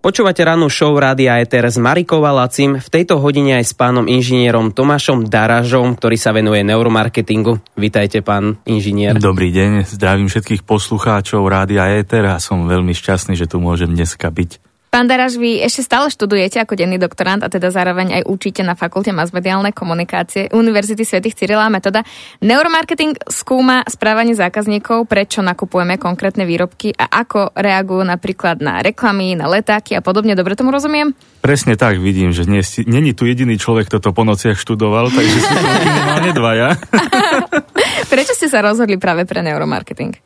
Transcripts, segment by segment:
Počúvate rannú show Rádia Eter s Marikou Lacim, v tejto hodine aj s pánom inžinierom Tomášom Daražom, ktorý sa venuje neuromarketingu. Vítajte, pán inžinier. Dobrý deň, zdravím všetkých poslucháčov Rádia Eter a som veľmi šťastný, že tu môžem dneska byť. Pán Daraž, vy ešte stále študujete ako denný doktorant a teda zároveň aj učíte na fakulte masmediálnej komunikácie Univerzity svätých Cyrila a Metoda. Neuromarketing skúma správanie zákazníkov, prečo nakupujeme konkrétne výrobky a ako reagujú napríklad na reklamy, na letáky a podobne. Dobre tomu rozumiem? Presne tak, vidím, že není tu jediný človek, kto to po nociach študoval, takže sú to minimálne dvaja. prečo ste sa rozhodli práve pre neuromarketing?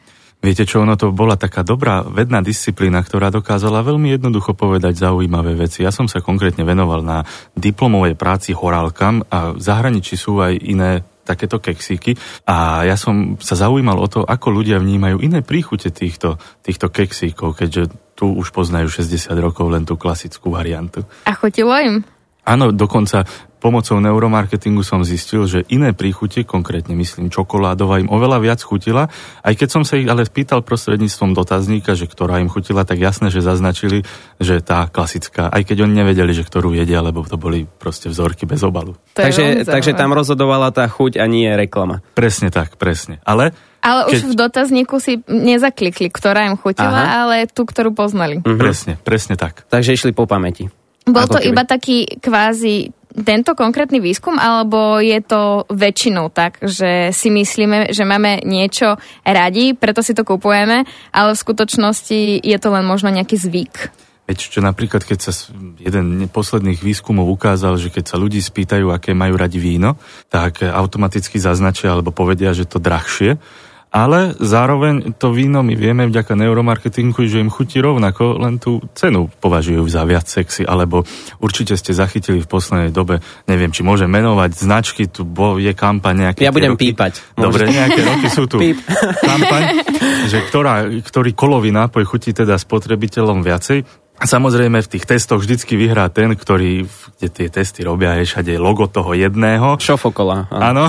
Viete čo, ono to bola taká dobrá vedná disciplína, ktorá dokázala veľmi jednoducho povedať zaujímavé veci. Ja som sa konkrétne venoval na diplomovej práci horálkam a v zahraničí sú aj iné takéto keksíky a ja som sa zaujímal o to, ako ľudia vnímajú iné príchute týchto, týchto keksíkov, keďže tu už poznajú 60 rokov len tú klasickú variantu. A chutilo im? Áno, dokonca pomocou neuromarketingu som zistil, že iné príchute, konkrétne myslím čokoládová, im oveľa viac chutila. Aj keď som sa ich ale spýtal prostredníctvom dotazníka, že ktorá im chutila, tak jasné, že zaznačili, že tá klasická, aj keď oni nevedeli, že ktorú jedia, lebo to boli proste vzorky bez obalu. Takže, takže tam rozhodovala tá chuť a nie reklama. Presne tak, presne. Ale ale keď... už v dotazníku si nezaklikli, ktorá im chutila, Aha. ale tú, ktorú poznali. Mhm. Presne, presne tak. Takže išli po pamäti. Bol to keby. iba taký kvázi tento konkrétny výskum, alebo je to väčšinou tak, že si myslíme, že máme niečo radi, preto si to kupujeme, ale v skutočnosti je to len možno nejaký zvyk? Veď čo napríklad, keď sa jeden posledných výskumov ukázal, že keď sa ľudí spýtajú, aké majú radi víno, tak automaticky zaznačia alebo povedia, že to drahšie ale zároveň to víno my vieme vďaka neuromarketingu, že im chutí rovnako, len tú cenu považujú za viac sexy, alebo určite ste zachytili v poslednej dobe, neviem, či môžem menovať značky, tu bo, je kampaň nejaké... Ja budem roky, pípať. Dobre, môže. nejaké roky sú tu kampaň, že ktorá, ktorý kolový nápoj chutí teda spotrebiteľom viacej. A samozrejme v tých testoch vždycky vyhrá ten, ktorý, kde tie testy robia, je všade logo toho jedného. Šofokola. Áno.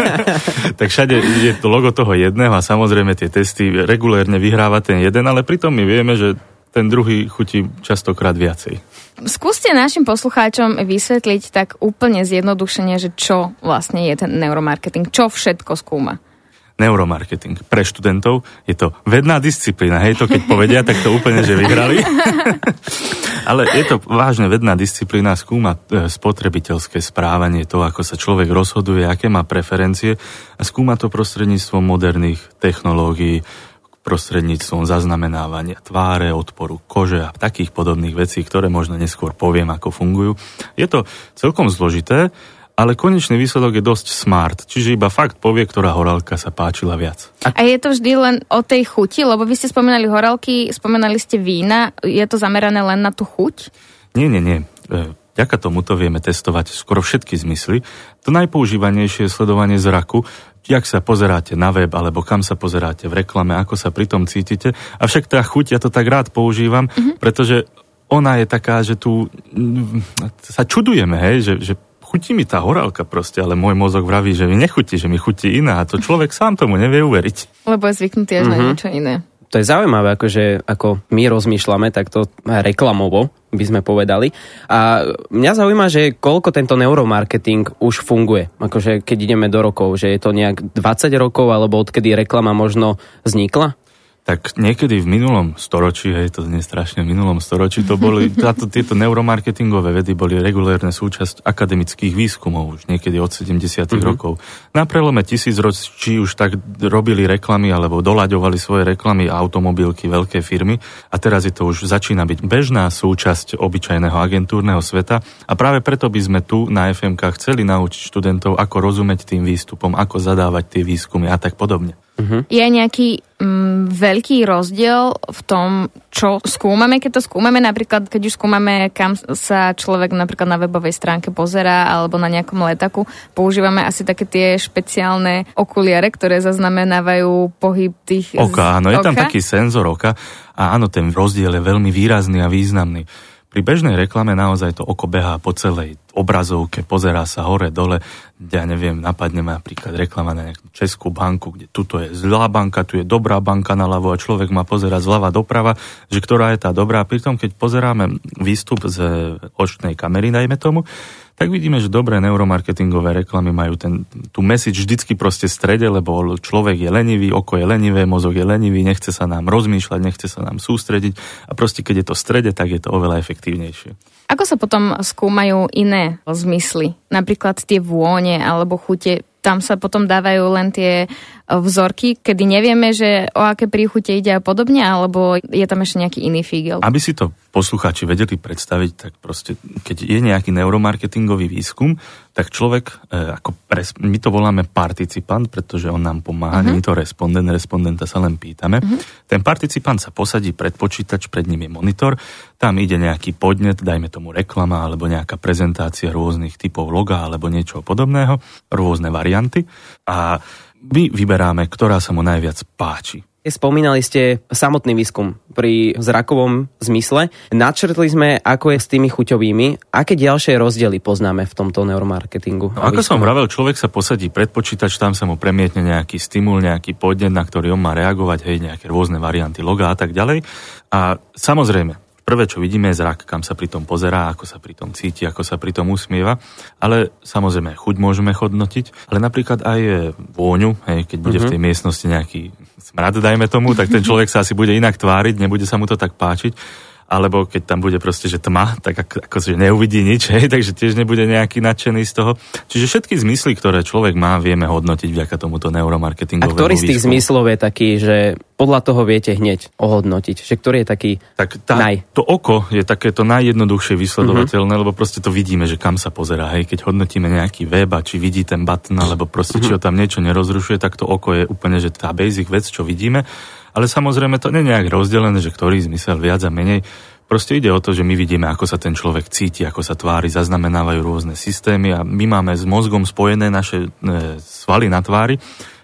tak všade je to logo toho jedného a samozrejme tie testy regulérne vyhráva ten jeden, ale pritom my vieme, že ten druhý chutí častokrát viacej. Skúste našim poslucháčom vysvetliť tak úplne zjednodušene, že čo vlastne je ten neuromarketing, čo všetko skúma neuromarketing. Pre študentov je to vedná disciplína. Hej, to keď povedia, tak to úplne, že vyhrali. Ale je to vážne vedná disciplína, skúma e, spotrebiteľské správanie, to, ako sa človek rozhoduje, aké má preferencie a skúma to prostredníctvom moderných technológií, prostredníctvom zaznamenávania tváre, odporu kože a takých podobných vecí, ktoré možno neskôr poviem, ako fungujú. Je to celkom zložité, ale konečný výsledok je dosť smart, čiže iba fakt povie, ktorá horálka sa páčila viac. A je to vždy len o tej chuti, lebo vy ste spomenali horálky, spomenali ste vína, je to zamerané len na tú chuť? Nie, nie, nie. E, vďaka tomuto vieme testovať skoro všetky zmysly. To najpoužívanejšie je sledovanie zraku, jak sa pozeráte na web, alebo kam sa pozeráte v reklame, ako sa pri tom cítite. Avšak tá chuť, ja to tak rád používam, mm-hmm. pretože ona je taká, že tu sa čudujeme, hej, že, že chutí mi tá horálka proste, ale môj mozog vraví, že mi nechutí, že mi chutí iná a to človek sám tomu nevie uveriť. Lebo je zvyknutý až mm-hmm. na mhm. niečo iné. To je zaujímavé, akože ako my rozmýšľame takto reklamovo, by sme povedali. A mňa zaujíma, že koľko tento neuromarketing už funguje. Akože keď ideme do rokov, že je to nejak 20 rokov, alebo odkedy reklama možno vznikla? Tak niekedy v minulom storočí, hej, to nie strašne v minulom storočí, to boli, táto, tieto neuromarketingové vedy boli regulérne súčasť akademických výskumov už niekedy od 70. Mm-hmm. rokov. Na prelome tisícročí už tak robili reklamy alebo doľaďovali svoje reklamy automobilky, veľké firmy a teraz je to už začína byť bežná súčasť obyčajného agentúrneho sveta a práve preto by sme tu na FMK chceli naučiť študentov, ako rozumieť tým výstupom, ako zadávať tie výskumy a tak podobne. Uh-huh. Je nejaký veľký rozdiel v tom, čo skúmame, keď to skúmame, napríklad keď už skúmame, kam sa človek napríklad na webovej stránke pozerá alebo na nejakom letaku, používame asi také tie špeciálne okuliare, ktoré zaznamenávajú pohyb tých... Oka, áno, je oka? tam taký senzor oka a áno, ten rozdiel je veľmi výrazný a významný Pri bežnej reklame naozaj to oko behá po celej obrazovke, pozerá sa hore, dole, ja neviem, napadne ma napríklad reklama na nejakú českú banku, kde tuto je zlá banka, tu je dobrá banka na ľavo a človek má pozerať zľava doprava, že ktorá je tá dobrá. Pritom, keď pozeráme výstup z očnej kamery, najmä tomu, tak vidíme, že dobré neuromarketingové reklamy majú ten, tú message vždycky proste v strede, lebo človek je lenivý, oko je lenivé, mozog je lenivý, nechce sa nám rozmýšľať, nechce sa nám sústrediť a proste keď je to v strede, tak je to oveľa efektívnejšie. Ako sa potom skúmajú iné zmysly? Napríklad tie vône alebo chute tam sa potom dávajú len tie vzorky, kedy nevieme, že o aké príchute ide a podobne, alebo je tam ešte nejaký iný fígel? Aby si to poslucháči vedeli predstaviť, tak proste, keď je nejaký neuromarketingový výskum, tak človek, e, ako pres, my to voláme participant, pretože on nám pomáha, uh-huh. nie je to respondent, respondenta sa len pýtame. Uh-huh. Ten participant sa posadí pred počítač, pred ním je monitor, tam ide nejaký podnet, dajme tomu reklama, alebo nejaká prezentácia rôznych typov loga, alebo niečo podobného, rôzne varianty a my vyberáme, ktorá sa mu najviac páči. Spomínali ste samotný výskum pri zrakovom zmysle. Načrtli sme, ako je s tými chuťovými. Aké ďalšie rozdiely poznáme v tomto neuromarketingu? No, ako som vravel, človek sa posadí pred počítač, tam sa mu premietne nejaký stimul, nejaký podnet, na ktorý on má reagovať, hej, nejaké rôzne varianty loga a tak ďalej. A samozrejme, prvé, čo vidíme, je zrak, kam sa pri tom pozerá, ako sa pri tom cíti, ako sa pri tom usmieva. Ale samozrejme, chuť môžeme hodnotiť, ale napríklad aj vôňu, hej, keď bude uh-huh. v tej mhm. miestnosti nejaký smrad, dajme tomu, tak ten človek sa asi bude inak tváriť, nebude sa mu to tak páčiť alebo keď tam bude proste, že tma, tak ako, ako že neuvidí nič, hej, takže tiež nebude nejaký nadšený z toho. Čiže všetky zmysly, ktoré človek má, vieme hodnotiť vďaka tomuto neuromarketingovému A ktorý z tých výskumu. zmyslov je taký, že podľa toho viete hneď ohodnotiť? Že ktorý je taký tak tá, naj? To oko je takéto najjednoduchšie vysledovateľné, uh-huh. lebo proste to vidíme, že kam sa pozerá. Hej, keď hodnotíme nejaký web a či vidí ten button, alebo proste uh-huh. či ho tam niečo nerozrušuje, tak to oko je úplne, že tá basic vec, čo vidíme. Ale samozrejme to nie je nejak rozdelené, že ktorý zmysel viac a menej. Proste ide o to, že my vidíme, ako sa ten človek cíti, ako sa tvári, zaznamenávajú rôzne systémy a my máme s mozgom spojené naše e, svaly na tvári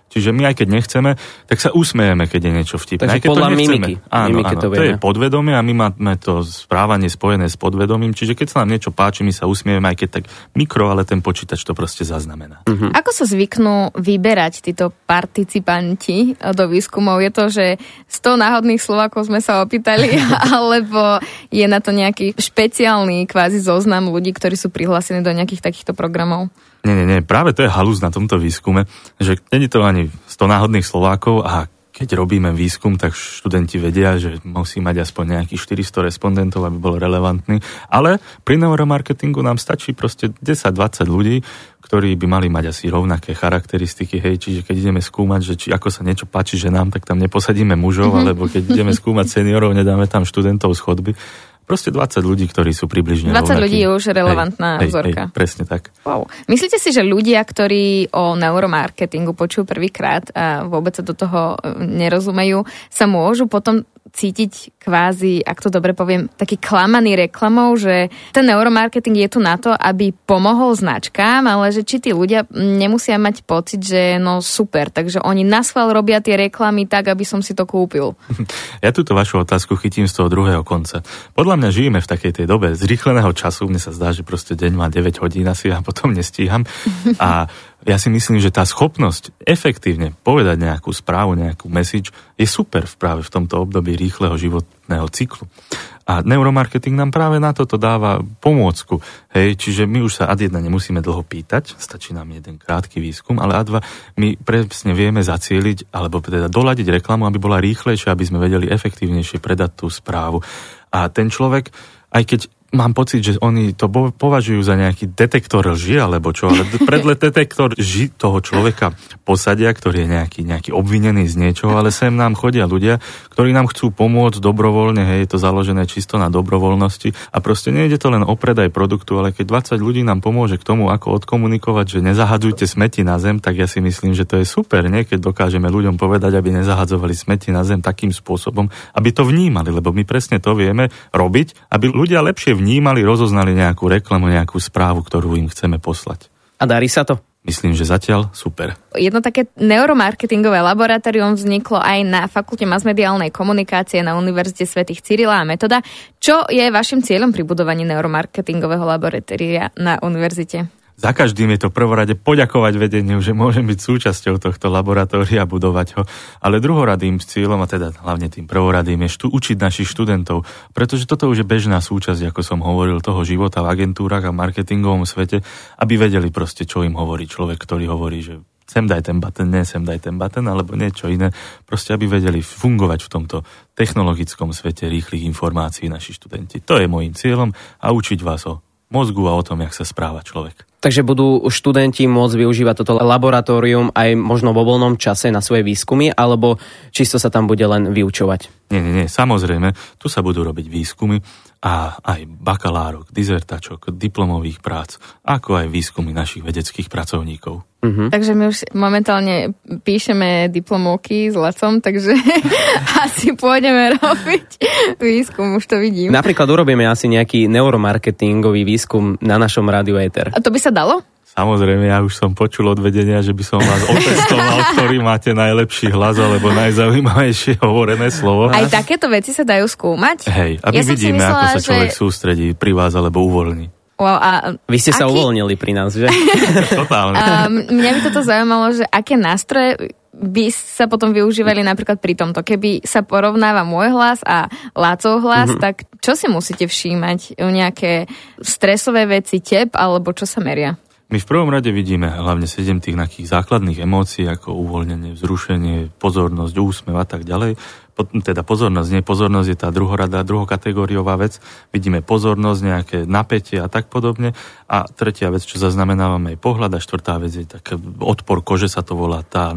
Čiže my aj keď nechceme, tak sa usmejeme, keď je niečo vtipné. Takže keď podľa to mimiky. Áno, mimiky áno, to, to je podvedomie a my máme to správanie spojené s podvedomím. Čiže keď sa nám niečo páči, my sa usmieme, aj keď tak mikro, ale ten počítač to proste zaznamená. Uh-huh. Ako sa zvyknú vyberať títo participanti do výskumov? Je to, že 100 náhodných Slovákov sme sa opýtali, alebo je na to nejaký špeciálny kvázi zoznam ľudí, ktorí sú prihlásení do nejakých takýchto programov? Nie, nie, nie, práve to je halus na tomto výskume, že není to ani 100 náhodných Slovákov a keď robíme výskum, tak študenti vedia, že musí mať aspoň nejakých 400 respondentov, aby bol relevantný. Ale pri neuromarketingu nám stačí proste 10-20 ľudí, ktorí by mali mať asi rovnaké charakteristiky. Hej, čiže keď ideme skúmať, že či ako sa niečo páči že nám, tak tam neposadíme mužov, mm-hmm. alebo keď ideme skúmať seniorov, nedáme tam študentov z chodby. Proste 20 ľudí, ktorí sú približne 20 rovnakí. ľudí je už relevantná hej, vzorka. Hej, presne tak. Wow. Myslíte si, že ľudia, ktorí o neuromarketingu počujú prvýkrát a vôbec sa do toho e, nerozumejú, sa môžu potom cítiť kvázi, ak to dobre poviem, taký klamaný reklamou, že ten neuromarketing je tu na to, aby pomohol značkám, ale že či tí ľudia nemusia mať pocit, že no super, takže oni na schvál robia tie reklamy tak, aby som si to kúpil. Ja túto vašu otázku chytím z toho druhého konca. Podľa mňa žijeme v takej tej dobe zrýchleného času, mne sa zdá, že proste deň má 9 hodín asi a potom nestíham. A ja si myslím, že tá schopnosť efektívne povedať nejakú správu, nejakú message je super v práve v tomto období rýchleho životného cyklu. A neuromarketing nám práve na toto dáva pomôcku. Hej, čiže my už sa ad jedna nemusíme dlho pýtať, stačí nám jeden krátky výskum, ale ad dva my presne vieme zacieliť alebo teda doladiť reklamu, aby bola rýchlejšia, aby sme vedeli efektívnejšie predať tú správu. A ten človek, aj keď mám pocit, že oni to považujú za nejaký detektor lži, alebo čo, ale predle detektor lži toho človeka posadia, ktorý je nejaký, nejaký obvinený z niečoho, ale sem nám chodia ľudia, ktorí nám chcú pomôcť dobrovoľne, hej, je to založené čisto na dobrovoľnosti a proste nejde to len o predaj produktu, ale keď 20 ľudí nám pomôže k tomu, ako odkomunikovať, že nezahadzujte smeti na zem, tak ja si myslím, že to je super, nie? keď dokážeme ľuďom povedať, aby nezahadzovali smeti na zem takým spôsobom, aby to vnímali, lebo my presne to vieme robiť, aby ľudia lepšie vnímali, rozoznali nejakú reklamu, nejakú správu, ktorú im chceme poslať. A darí sa to? myslím, že zatiaľ super. Jedno také neuromarketingové laboratórium vzniklo aj na Fakulte masmediálnej komunikácie na Univerzite svätých Cyrila a Metoda. Čo je vašim cieľom pri budovaní neuromarketingového laboratória na univerzite? Za každým je to prvorade poďakovať vedeniu, že môžem byť súčasťou tohto laboratória a budovať ho. Ale druhoradým cieľom, a teda hlavne tým prvoradým, je štú, učiť našich študentov, pretože toto už je bežná súčasť, ako som hovoril, toho života v agentúrach a marketingovom svete, aby vedeli proste, čo im hovorí človek, ktorý hovorí, že sem daj ten button, nie sem daj ten button, alebo niečo iné. Proste, aby vedeli fungovať v tomto technologickom svete rýchlych informácií naši študenti. To je môjim cieľom a učiť vás o mozgu a o tom, jak sa správa človek. Takže budú študenti môcť využívať toto laboratórium aj možno vo voľnom čase na svoje výskumy, alebo čisto sa tam bude len vyučovať? Nie, nie, nie, samozrejme, tu sa budú robiť výskumy a aj bakalárok, dizertačok, diplomových prác, ako aj výskumy našich vedeckých pracovníkov. Uh-huh. Takže my už momentálne píšeme diplomovky s Lacom, takže asi pôjdeme robiť výskum, už to vidím. Napríklad urobíme asi nejaký neuromarketingový výskum na našom rádiu Ether. A to by sa dalo? Samozrejme, ja už som počul od vedenia, že by som vás otestoval, ktorý máte najlepší hlas alebo najzaujímavejšie hovorené slovo. Aj takéto veci sa dajú skúmať? Hej, aby ja vidíme, myslela, ako sa človek že... sústredí pri vás alebo uvoľní. Wow, a Vy ste aký... sa uvoľnili pri nás, že? Totálne. Um, mňa by toto zaujímalo, že aké nástroje by sa potom využívali napríklad pri tomto. Keby sa porovnáva môj hlas a Lácov hlas, mm-hmm. tak čo si musíte všímať? Nejaké stresové veci, tep, alebo čo sa meria? My v prvom rade vidíme hlavne sedem tých takých základných emócií, ako uvoľnenie, vzrušenie, pozornosť, úsmev a tak ďalej. Teda pozornosť, nie pozornosť je tá druhorada, druhokategóriová vec. Vidíme pozornosť, nejaké napätie a tak podobne. A tretia vec, čo zaznamenávame je pohľad a štvrtá vec je tak odpor kože sa to volá. Tá,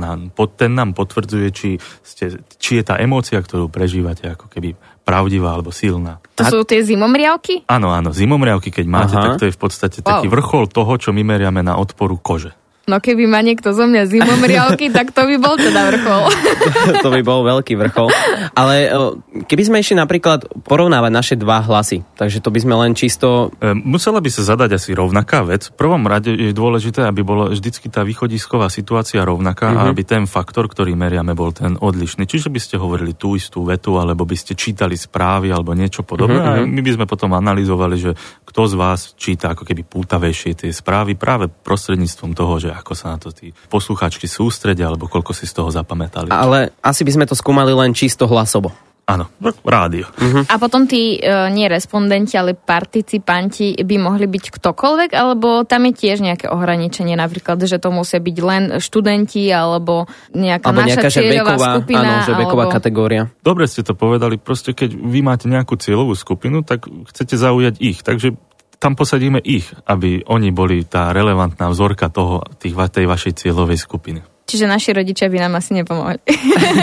ten nám potvrdzuje, či, ste, či je tá emócia, ktorú prežívate ako keby pravdivá alebo silná. To sú tie zimomriavky? Áno, áno, zimomriavky, keď máte, Aha. tak to je v podstate wow. taký vrchol toho, čo my meriame na odporu kože. No keby ma niekto zo mňa zimomriavky, tak to by bol teda vrchol. to by bol veľký vrchol. Ale e, keby sme išli napríklad porovnávať naše dva hlasy, takže to by sme len čisto... E, musela by sa zadať asi rovnaká vec. V prvom rade je dôležité, aby bola vždycky tá východisková situácia rovnaká mm-hmm. a mhm. aby ten faktor, ktorý meriame, bol ten odlišný. Čiže by ste hovorili tú istú vetu, alebo by ste čítali správy alebo niečo podobné. Mm-hmm. A my by sme potom analyzovali, že kto z vás číta ako keby pútavejšie tie správy práve prostredníctvom toho, že ako sa na to tí poslucháčky sústredia, alebo koľko si z toho zapamätali. Ale asi by sme to skúmali len čisto hlasovo. Áno, rádio. Uh-huh. A potom tí e, nie respondenti, ale participanti by mohli byť ktokoľvek, alebo tam je tiež nejaké ohraničenie, napríklad, že to musia byť len študenti, alebo nejaká alebo naša cieľová veková, skupina. Áno, že veková alebo... kategória. Dobre ste to povedali, proste keď vy máte nejakú cieľovú skupinu, tak chcete zaujať ich. Takže tam posadíme ich, aby oni boli tá relevantná vzorka toho, tých, tej vašej cieľovej skupiny. Čiže naši rodičia by nám asi nepomohli.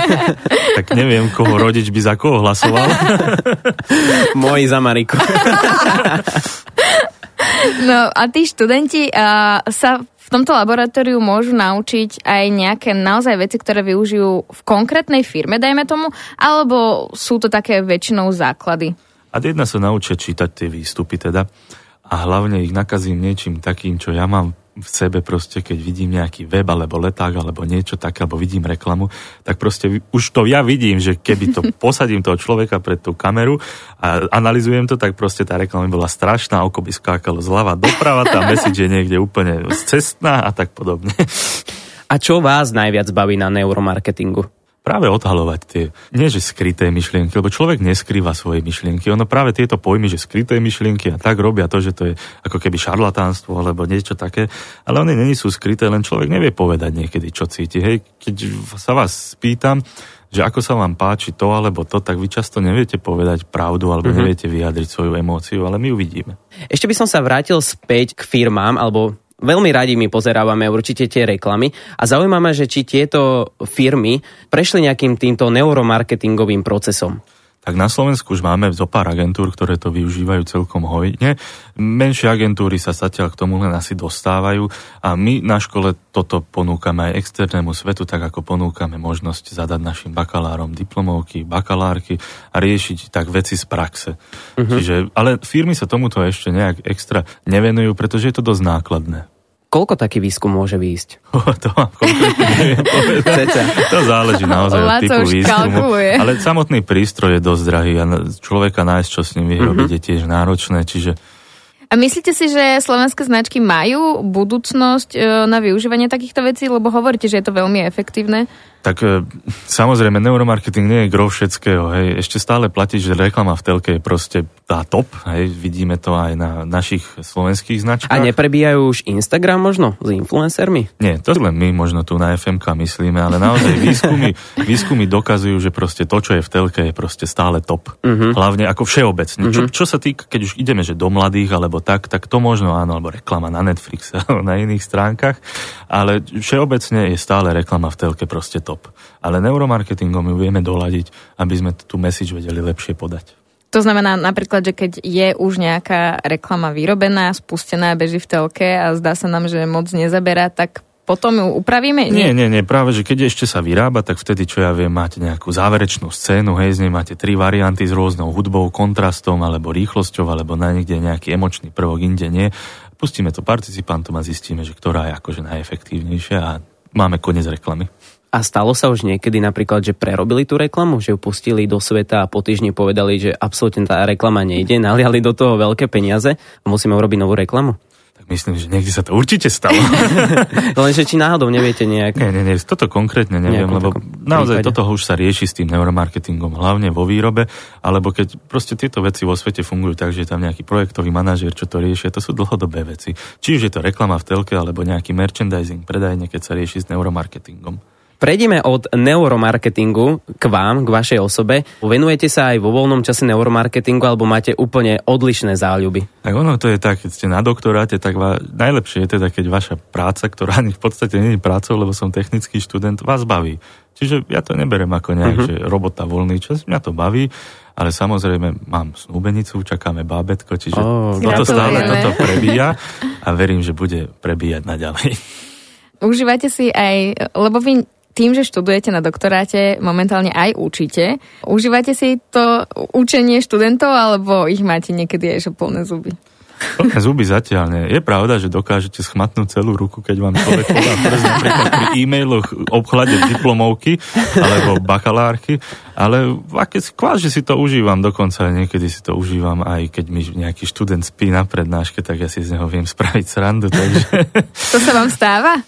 tak neviem, koho rodič by za koho hlasoval. Moji za Mariku. no a tí študenti a, sa v tomto laboratóriu môžu naučiť aj nejaké naozaj veci, ktoré využijú v konkrétnej firme, dajme tomu, alebo sú to také väčšinou základy? A jedna sa naučia čítať tie výstupy teda a hlavne ich nakazím niečím takým, čo ja mám v sebe proste, keď vidím nejaký web alebo leták alebo niečo také, alebo vidím reklamu, tak proste už to ja vidím, že keby to posadím toho človeka pred tú kameru a analizujem to, tak proste tá reklama bola strašná, oko by skákalo zľava doprava, tá message je niekde úplne cestná a tak podobne. A čo vás najviac baví na neuromarketingu? Práve odhalovať tie, nie že skryté myšlienky, lebo človek neskrýva svoje myšlienky. Ono práve tieto pojmy, že skryté myšlienky a tak robia to, že to je ako keby šarlatánstvo alebo niečo také, ale oni není sú skryté, len človek nevie povedať niekedy, čo cíti. Hej, keď sa vás spýtam, že ako sa vám páči to alebo to, tak vy často neviete povedať pravdu alebo mm-hmm. neviete vyjadriť svoju emóciu, ale my uvidíme. Ešte by som sa vrátil späť k firmám alebo Veľmi radi my pozerávame určite tie reklamy a zaujíma ma, že či tieto firmy prešli nejakým týmto neuromarketingovým procesom tak na Slovensku už máme zo pár agentúr, ktoré to využívajú celkom hojne. Menšie agentúry sa zatiaľ k tomu len asi dostávajú a my na škole toto ponúkame aj externému svetu, tak ako ponúkame možnosť zadať našim bakalárom diplomovky, bakalárky a riešiť tak veci z praxe. Uh-huh. Čiže, ale firmy sa tomuto ešte nejak extra nevenujú, pretože je to dosť nákladné. Koľko taký výskum môže výjsť? To mám To záleží naozaj od typu výskumu. Ale samotný prístroj je dosť drahý a človeka nájsť, čo s ním vyrobiť, mm-hmm. je tiež náročné, čiže a myslíte si, že slovenské značky majú budúcnosť e, na využívanie takýchto vecí? Lebo hovoríte, že je to veľmi efektívne. Tak e, samozrejme, neuromarketing nie je grov všetkého. Hej. Ešte stále platí, že reklama v telke je proste tá top. Hej. Vidíme to aj na našich slovenských značkách. A neprebíjajú už Instagram možno s influencermi? Nie, to len my možno tu na FMK myslíme, ale naozaj výskumy, výskumy dokazujú, že proste to, čo je v telke, je proste stále top. Uh-huh. Hlavne ako všeobecne. Uh-huh. Čo, mhm. čo sa týka, keď už ideme že do mladých alebo tak, tak to možno áno, alebo reklama na Netflix alebo na iných stránkach, ale všeobecne je stále reklama v telke proste top. Ale neuromarketingom ju vieme doladiť, aby sme tú message vedeli lepšie podať. To znamená napríklad, že keď je už nejaká reklama vyrobená, spustená, beží v telke a zdá sa nám, že moc nezaberá, tak potom ju upravíme? Nie, nie, nie, práve, že keď ešte sa vyrába, tak vtedy, čo ja viem, máte nejakú záverečnú scénu, hej, z nej máte tri varianty s rôznou hudbou, kontrastom, alebo rýchlosťou, alebo na niekde nejaký emočný prvok, inde nie. Pustíme to participantom a zistíme, že ktorá je akože najefektívnejšia a máme koniec reklamy. A stalo sa už niekedy napríklad, že prerobili tú reklamu, že ju pustili do sveta a po týždni povedali, že absolútne tá reklama nejde, naliali do toho veľké peniaze a musíme urobiť novú reklamu? Myslím, že niekde sa to určite stalo. Lenže či náhodou neviete nejak? Nie, nie, nie, toto konkrétne neviem, lebo naozaj prípade. toto už sa rieši s tým neuromarketingom, hlavne vo výrobe, alebo keď proste tieto veci vo svete fungujú tak, že je tam nejaký projektový manažer, čo to riešia, to sú dlhodobé veci. Či už je to reklama v telke, alebo nejaký merchandising, predajne, keď sa rieši s neuromarketingom. Prejdeme od neuromarketingu k vám, k vašej osobe. Venujete sa aj vo voľnom čase neuromarketingu alebo máte úplne odlišné záľuby? Tak ono to je tak, keď ste na doktoráte, tak va, najlepšie je teda, keď vaša práca, ktorá v podstate nie je prácou, lebo som technický študent, vás baví. Čiže ja to neberem ako nejak, uh-huh. že robota voľný čas, mňa to baví, ale samozrejme mám snúbenicu, čakáme bábetko, čiže oh, toto stále toto prebíja a verím, že bude prebíjať naďalej. Užívate si aj, lebo vy tým, že študujete na doktoráte, momentálne aj učíte. Užívate si to učenie študentov, alebo ich máte niekedy aj plné zuby? Plné zuby zatiaľ nie. Je pravda, že dokážete schmatnúť celú ruku, keď vám človek podá prst napríklad pri e-mailoch obchlade diplomovky alebo bakalárky, ale kvás, že si to užívam, dokonca niekedy si to užívam aj keď mi nejaký študent spí na prednáške, tak ja si z neho viem spraviť srandu. Takže... To sa vám stáva?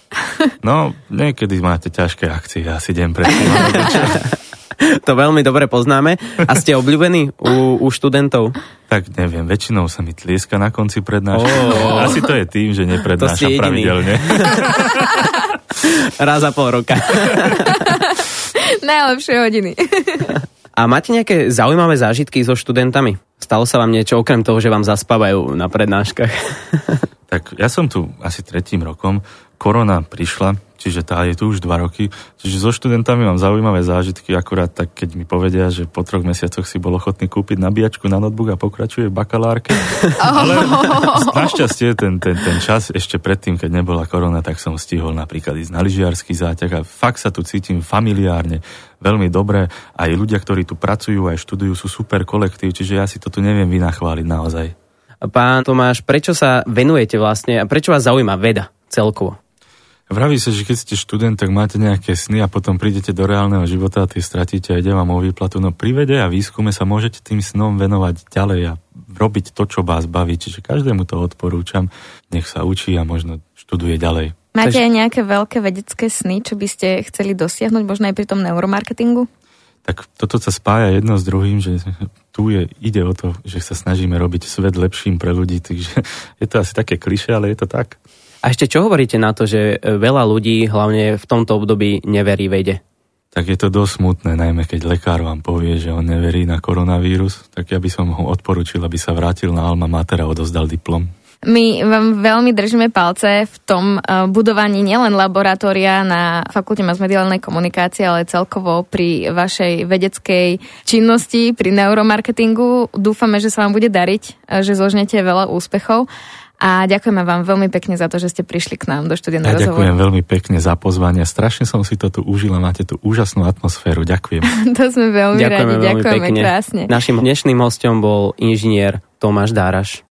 No, niekedy máte ťažké akcie, asi deň predtým. To veľmi dobre poznáme. A ste obľúbení u, u študentov? Tak neviem, väčšinou sa mi tlieska na konci prednášky. Oh. Asi to je tým, že neprednášam pravidelne. Raz za pol roka. Najlepšie hodiny. A máte nejaké zaujímavé zážitky so študentami? Stalo sa vám niečo okrem toho, že vám zaspávajú na prednáškach? tak ja som tu asi tretím rokom. Korona prišla, čiže tá je tu už dva roky. Čiže so študentami mám zaujímavé zážitky, akurát tak, keď mi povedia, že po troch mesiacoch si bol ochotný kúpiť nabíjačku na notebook a pokračuje v bakalárke. Ale našťastie ten, ten, ten čas ešte predtým, keď nebola korona, tak som stihol napríklad ísť na lyžiarsky záťah a fakt sa tu cítim familiárne, veľmi dobre. Aj ľudia, ktorí tu pracujú, aj študujú, sú super kolektív, čiže ja si toto neviem vynachváliť naozaj. Pán Tomáš, prečo sa venujete vlastne a prečo vás zaujíma veda celkovo? Vraví sa, že keď ste študent, tak máte nejaké sny a potom prídete do reálneho života a tie stratíte a ide vám o výplatu. No pri vede a výskume sa môžete tým snom venovať ďalej a robiť to, čo vás baví. Čiže každému to odporúčam, nech sa učí a možno študuje ďalej. Máte aj nejaké veľké vedecké sny, čo by ste chceli dosiahnuť, možno aj pri tom neuromarketingu? Tak toto sa spája jedno s druhým, že tu je, ide o to, že sa snažíme robiť svet lepším pre ľudí, takže je to asi také kliše, ale je to tak. A ešte čo hovoríte na to, že veľa ľudí, hlavne v tomto období, neverí vede? Tak je to dosť smutné, najmä keď lekár vám povie, že on neverí na koronavírus, tak ja by som ho odporučil, aby sa vrátil na Alma Mater a odozdal diplom. My vám veľmi držíme palce v tom uh, budovaní nielen laboratória na Fakulte masmediálnej komunikácie, ale celkovo pri vašej vedeckej činnosti, pri neuromarketingu. Dúfame, že sa vám bude dariť, že zložnete veľa úspechov. A ďakujeme vám veľmi pekne za to, že ste prišli k nám do štúdia ja Ďakujem veľmi pekne za pozvanie. Strašne som si to tu užila, máte tu úžasnú atmosféru. Ďakujem. to sme veľmi ďakujeme radi, veľmi ďakujeme pekne. krásne. Našim dnešným hostom bol inžinier Tomáš Dáraš.